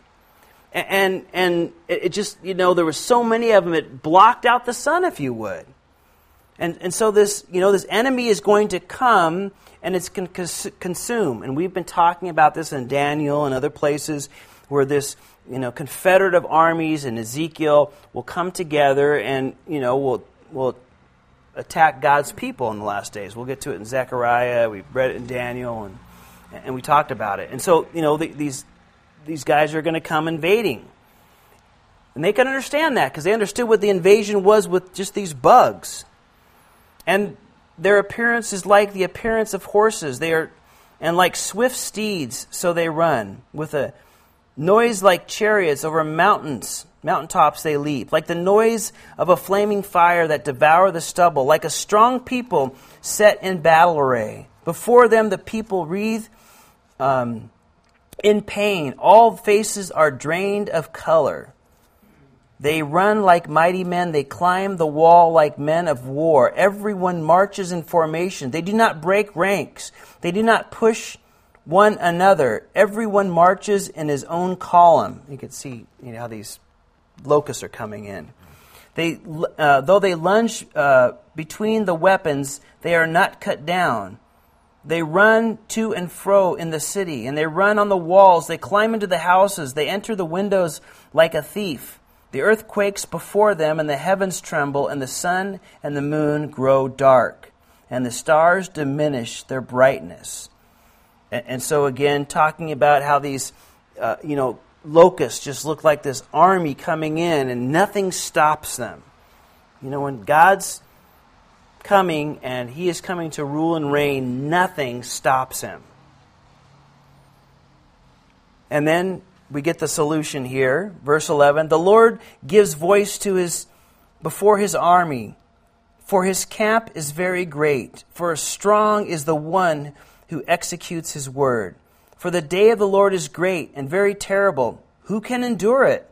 And, and, and it just, you know, there were so many of them, it blocked out the sun, if you would. And, and so this, you know, this enemy is going to come and it's going to consume. And we've been talking about this in Daniel and other places where this, you know, confederative armies and Ezekiel will come together and, you know, will will attack God's people in the last days. We'll get to it in Zechariah. We read it in Daniel, and and we talked about it. And so, you know, the, these these guys are going to come invading, and they can understand that because they understood what the invasion was with just these bugs. And their appearance is like the appearance of horses. They are and like swift steeds, so they run. With a noise like chariots over mountains, mountaintops they leap. Like the noise of a flaming fire that devour the stubble. Like a strong people set in battle array. Before them the people wreathe um, in pain. All faces are drained of color. They run like mighty men. They climb the wall like men of war. Everyone marches in formation. They do not break ranks. They do not push one another. Everyone marches in his own column. You can see you know, how these locusts are coming in. They, uh, though they lunge uh, between the weapons, they are not cut down. They run to and fro in the city, and they run on the walls. They climb into the houses. They enter the windows like a thief. The earth quakes before them, and the heavens tremble, and the sun and the moon grow dark, and the stars diminish their brightness. And, and so, again, talking about how these, uh, you know, locusts just look like this army coming in, and nothing stops them. You know, when God's coming and He is coming to rule and reign, nothing stops Him. And then we get the solution here. Verse 11 The Lord gives voice to his before his army, for his camp is very great, for strong is the one who executes his word. For the day of the Lord is great and very terrible. Who can endure it?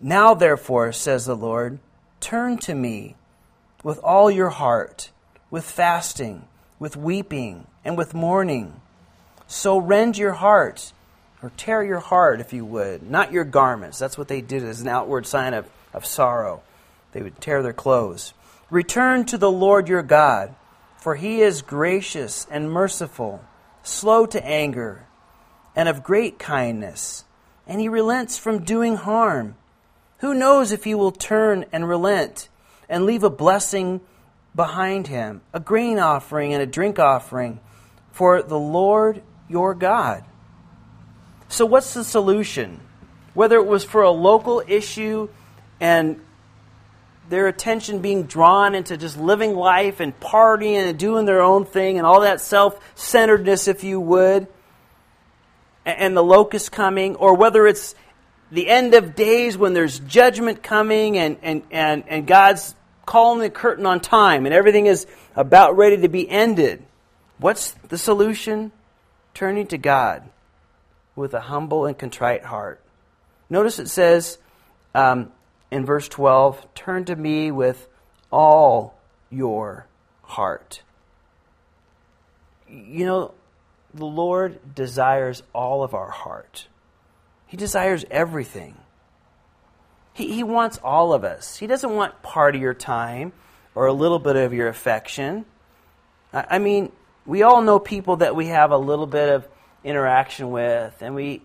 Now, therefore, says the Lord, turn to me with all your heart, with fasting, with weeping, and with mourning. So rend your heart or tear your heart, if you would, not your garments. That's what they did as an outward sign of, of sorrow. They would tear their clothes. Return to the Lord your God, for he is gracious and merciful, slow to anger, and of great kindness, and he relents from doing harm. Who knows if he will turn and relent and leave a blessing behind him, a grain offering and a drink offering for the Lord your God? So, what's the solution? whether it was for a local issue and their attention being drawn into just living life and partying and doing their own thing and all that self centeredness, if you would, and the locust coming, or whether it's the end of days when there's judgment coming and, and, and, and God's calling the curtain on time and everything is about ready to be ended. What's the solution? Turning to God with a humble and contrite heart. Notice it says um, in verse 12, Turn to me with all your heart. You know, the Lord desires all of our heart. He desires everything. He, he wants all of us. He doesn't want part of your time or a little bit of your affection. I, I mean, we all know people that we have a little bit of interaction with, and we,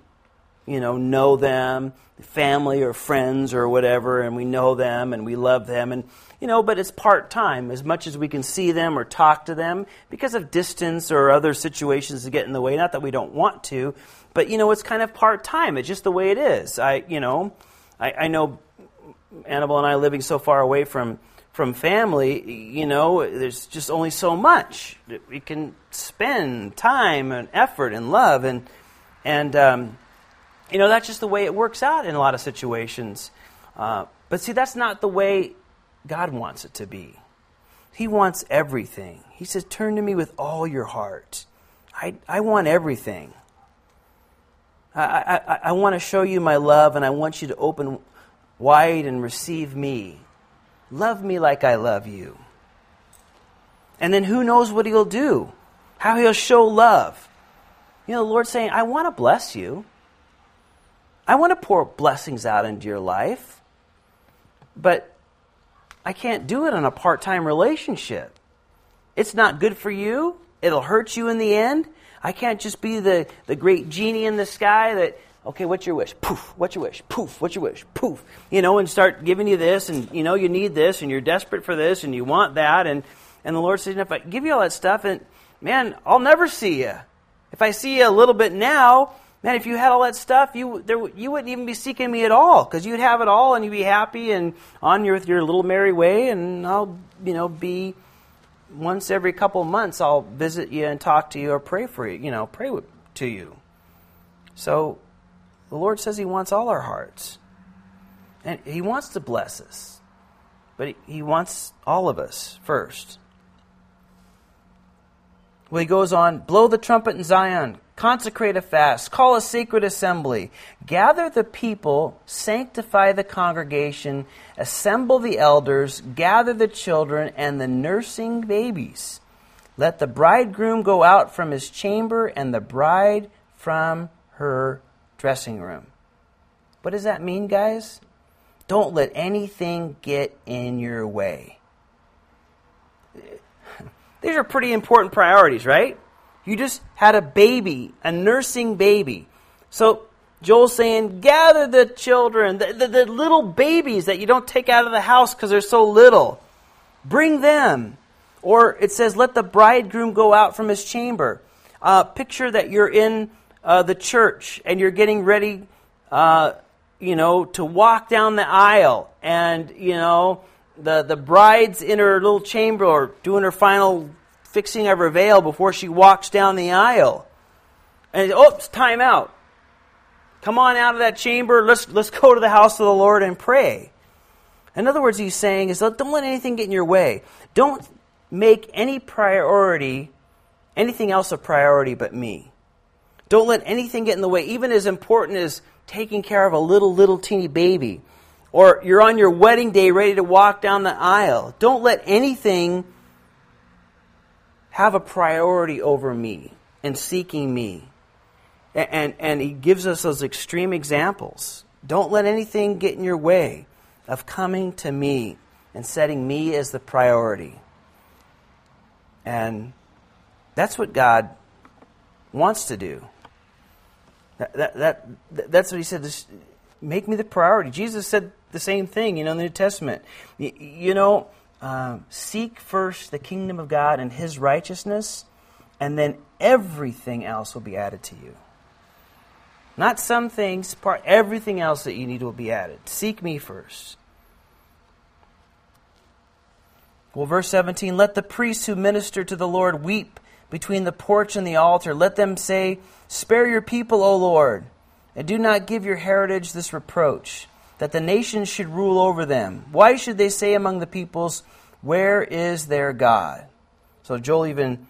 you know, know them, family or friends or whatever, and we know them and we love them, and you know, but it's part time as much as we can see them or talk to them because of distance or other situations that get in the way. Not that we don't want to, but you know, it's kind of part time. It's just the way it is. I, you know, I, I know Annabelle and I living so far away from from family, you know, there's just only so much that we can spend time and effort and love, and and um, you know that's just the way it works out in a lot of situations. Uh, but see, that's not the way God wants it to be. He wants everything. He says, "Turn to me with all your heart." I I want everything. I, I, I want to show you my love, and I want you to open wide and receive me Love me like I love you. And then who knows what he'll do? How he'll show love. You know, the Lord's saying, I want to bless you. I want to pour blessings out into your life. But I can't do it in a part time relationship. It's not good for you. It'll hurt you in the end. I can't just be the, the great genie in the sky that okay, what's your wish? Poof, what's your wish? Poof, what's your wish? Poof. You know, and start giving you this, and you know, you need this, and you're desperate for this, and you want that. And, and the Lord says, if I give you all that stuff, and man, I'll never see you. If I see you a little bit now, man, if you had all that stuff, you, there, you wouldn't even be seeking me at all, because you'd have it all, and you'd be happy and on your, your little merry way, and I'll, you know, be once every couple months, I'll visit you and talk to you or pray for you, you know, pray to you. So the Lord says He wants all our hearts. And He wants to bless us. But He wants all of us first. Well, He goes on blow the trumpet in Zion, consecrate a fast, call a sacred assembly, gather the people, sanctify the congregation, assemble the elders, gather the children and the nursing babies. Let the bridegroom go out from his chamber and the bride from her dressing room. What does that mean, guys? Don't let anything get in your way. These are pretty important priorities, right? You just had a baby, a nursing baby. So Joel's saying, gather the children, the, the, the little babies that you don't take out of the house because they're so little. Bring them. Or it says, let the bridegroom go out from his chamber. Uh, picture that you're in uh, the church and you're getting ready, uh, you know, to walk down the aisle, and you know the the bride's in her little chamber or doing her final fixing of her veil before she walks down the aisle, and oops, time out. Come on out of that chamber. Let's let's go to the house of the Lord and pray. In other words, he's saying is don't let anything get in your way. Don't make any priority, anything else a priority but me. Don't let anything get in the way, even as important as taking care of a little, little teeny baby. Or you're on your wedding day ready to walk down the aisle. Don't let anything have a priority over me and seeking me. And, and, and he gives us those extreme examples. Don't let anything get in your way of coming to me and setting me as the priority. And that's what God wants to do. That, that, that, that's what he said. Make me the priority. Jesus said the same thing, you know, in the New Testament. You, you know, um, seek first the kingdom of God and his righteousness, and then everything else will be added to you. Not some things, part everything else that you need will be added. Seek me first. Well, verse 17 Let the priests who minister to the Lord weep between the porch and the altar. Let them say, Spare your people, O Lord, and do not give your heritage this reproach, that the nations should rule over them. Why should they say among the peoples, Where is their God? So Joel even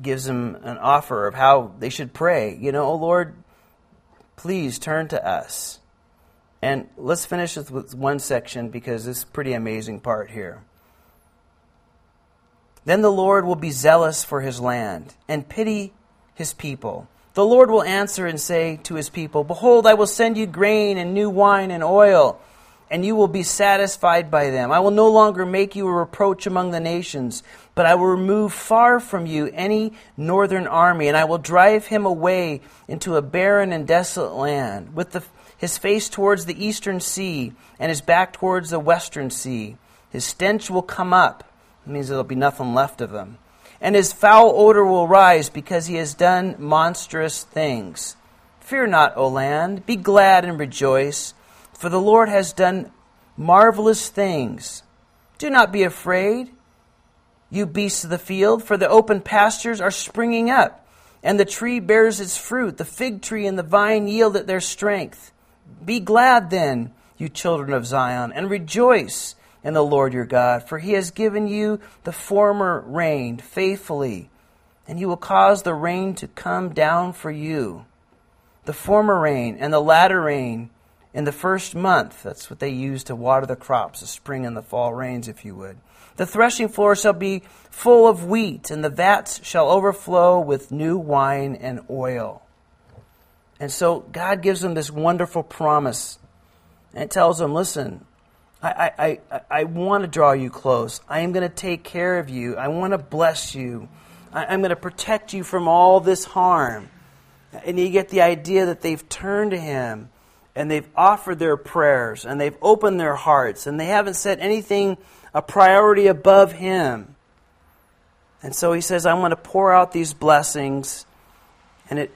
gives them an offer of how they should pray. You know, O Lord, please turn to us. And let's finish with one section because this is a pretty amazing part here. Then the Lord will be zealous for his land and pity his people. The Lord will answer and say to his people, Behold, I will send you grain and new wine and oil, and you will be satisfied by them. I will no longer make you a reproach among the nations, but I will remove far from you any northern army, and I will drive him away into a barren and desolate land, with the, his face towards the eastern sea, and his back towards the western sea. His stench will come up it means there'll be nothing left of him. And his foul odor will rise because he has done monstrous things. Fear not, O land. Be glad and rejoice, for the Lord has done marvelous things. Do not be afraid, you beasts of the field, for the open pastures are springing up, and the tree bears its fruit. The fig tree and the vine yield at their strength. Be glad then, you children of Zion, and rejoice in the Lord your God, for he has given you the former rain faithfully, and he will cause the rain to come down for you. The former rain and the latter rain in the first month. That's what they use to water the crops, the spring and the fall rains, if you would. The threshing floor shall be full of wheat, and the vats shall overflow with new wine and oil. And so God gives them this wonderful promise. And tells them, listen, I, I, I, want to draw you close. I am going to take care of you. I want to bless you. I, I'm going to protect you from all this harm. And you get the idea that they've turned to Him and they've offered their prayers and they've opened their hearts and they haven't set anything a priority above Him. And so He says, I'm going to pour out these blessings. And it,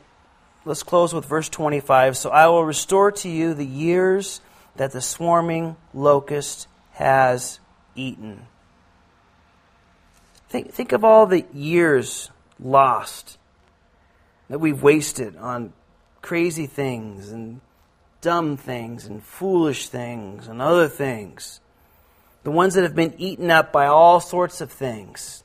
let's close with verse 25. So I will restore to you the years that the swarming locust has eaten. Think, think of all the years lost that we've wasted on crazy things and dumb things and foolish things and other things. The ones that have been eaten up by all sorts of things.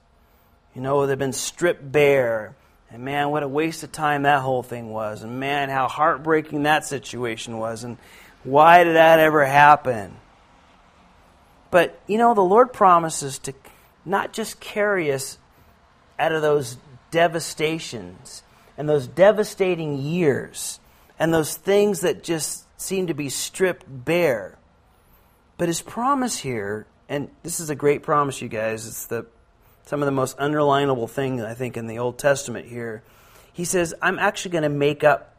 You know, they've been stripped bare. And man, what a waste of time that whole thing was. And man, how heartbreaking that situation was. And why did that ever happen? But, you know, the Lord promises to not just carry us out of those devastations and those devastating years and those things that just seem to be stripped bare. But his promise here, and this is a great promise, you guys, it's the some of the most underlinable thing I think in the Old Testament here. He says, I'm actually going to make up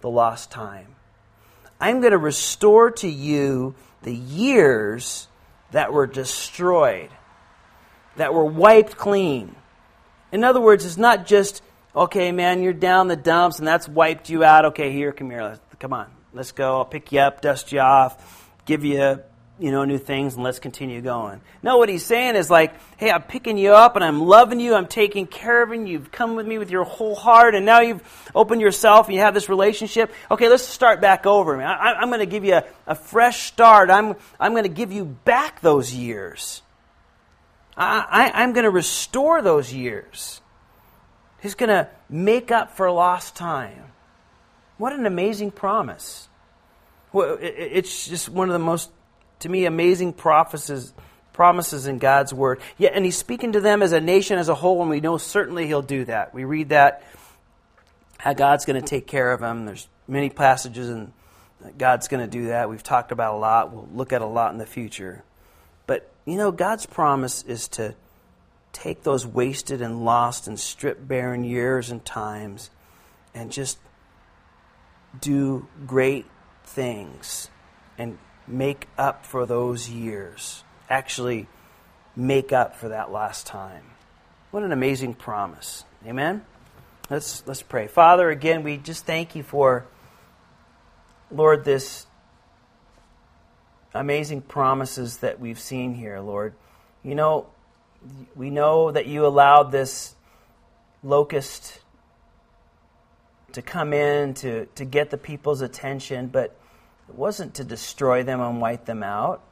the lost time. I'm going to restore to you the years that were destroyed, that were wiped clean. In other words, it's not just, okay, man, you're down the dumps and that's wiped you out. Okay, here, come here. Come on. Let's go. I'll pick you up, dust you off, give you you know, new things and let's continue going. No, what he's saying is like, hey, I'm picking you up and I'm loving you. I'm taking care of you. You've come with me with your whole heart and now you've opened yourself and you have this relationship. Okay, let's start back over. I, am going to give you a, a, fresh start. I'm, I'm going to give you back those years. I, I, I'm going to restore those years. He's going to make up for lost time. What an amazing promise. Well, it's just one of the most to me, amazing promises, promises in God's word. Yeah, and he's speaking to them as a nation as a whole, and we know certainly he'll do that. We read that how God's going to take care of them. There's many passages and God's going to do that. We've talked about a lot. We'll look at a lot in the future. But you know, God's promise is to take those wasted and lost and stripped barren years and times and just do great things and make up for those years. Actually, make up for that last time. What an amazing promise. Amen? Let's, let's pray. Father, again, we just thank you for Lord, this amazing promises that we've seen here, Lord. You know, we know that you allowed this locust to come in to, to get the people's attention, but it wasn't to destroy them and wipe them out.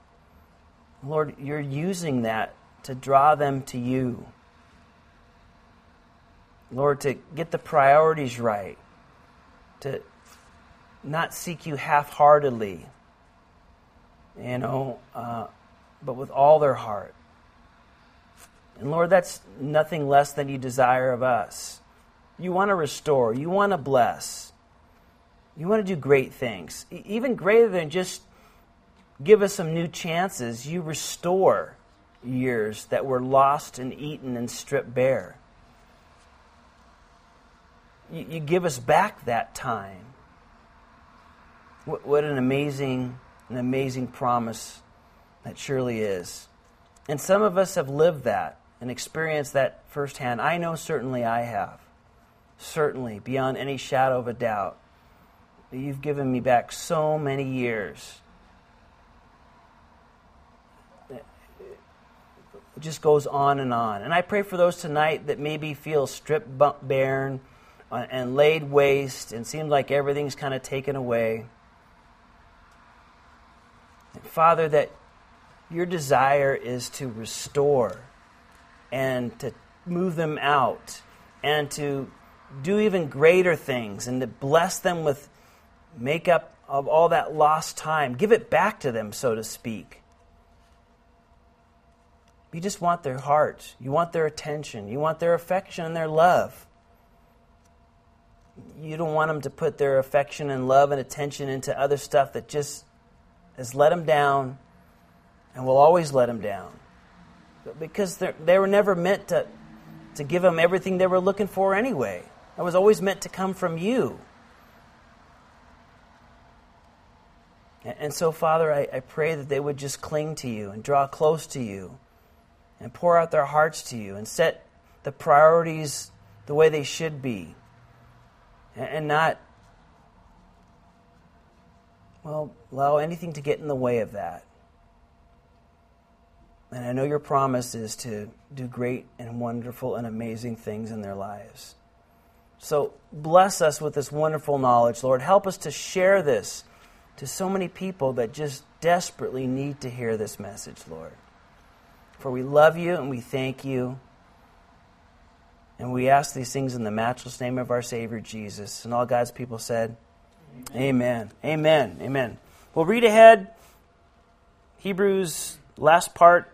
Lord, you're using that to draw them to you. Lord, to get the priorities right, to not seek you half heartedly, you know, uh, but with all their heart. And Lord, that's nothing less than you desire of us. You want to restore, you want to bless, you want to do great things. Even greater than just give us some new chances, you restore years that were lost and eaten and stripped bare. You, you give us back that time. What, what an amazing, an amazing promise that surely is. And some of us have lived that and experienced that firsthand. I know certainly I have. Certainly, beyond any shadow of a doubt. You've given me back so many years. It just goes on and on. And I pray for those tonight that maybe feel stripped bare uh, and laid waste and seems like everything's kind of taken away. Father, that your desire is to restore and to move them out and to do even greater things and to bless them with make up of all that lost time. Give it back to them, so to speak. You just want their heart. You want their attention. You want their affection and their love. You don't want them to put their affection and love and attention into other stuff that just has let them down and will always let them down. Because they were never meant to, to give them everything they were looking for anyway. It was always meant to come from you. And so, Father, I, I, pray that they would just cling to you and draw close to you and pour out their hearts to you and set the priorities the way they should be and not, well, allow anything to get in the way of that. And I know your promise is to do great and wonderful and amazing things in their lives. So bless us with this wonderful knowledge, Lord. Help us to share this to so many people that just desperately need to hear this message, Lord. For we love you and we thank you. And we ask these things in the matchless name of our Savior Jesus. And all God's people said, Amen. Amen. Amen. Amen. We'll read ahead. Hebrews, last part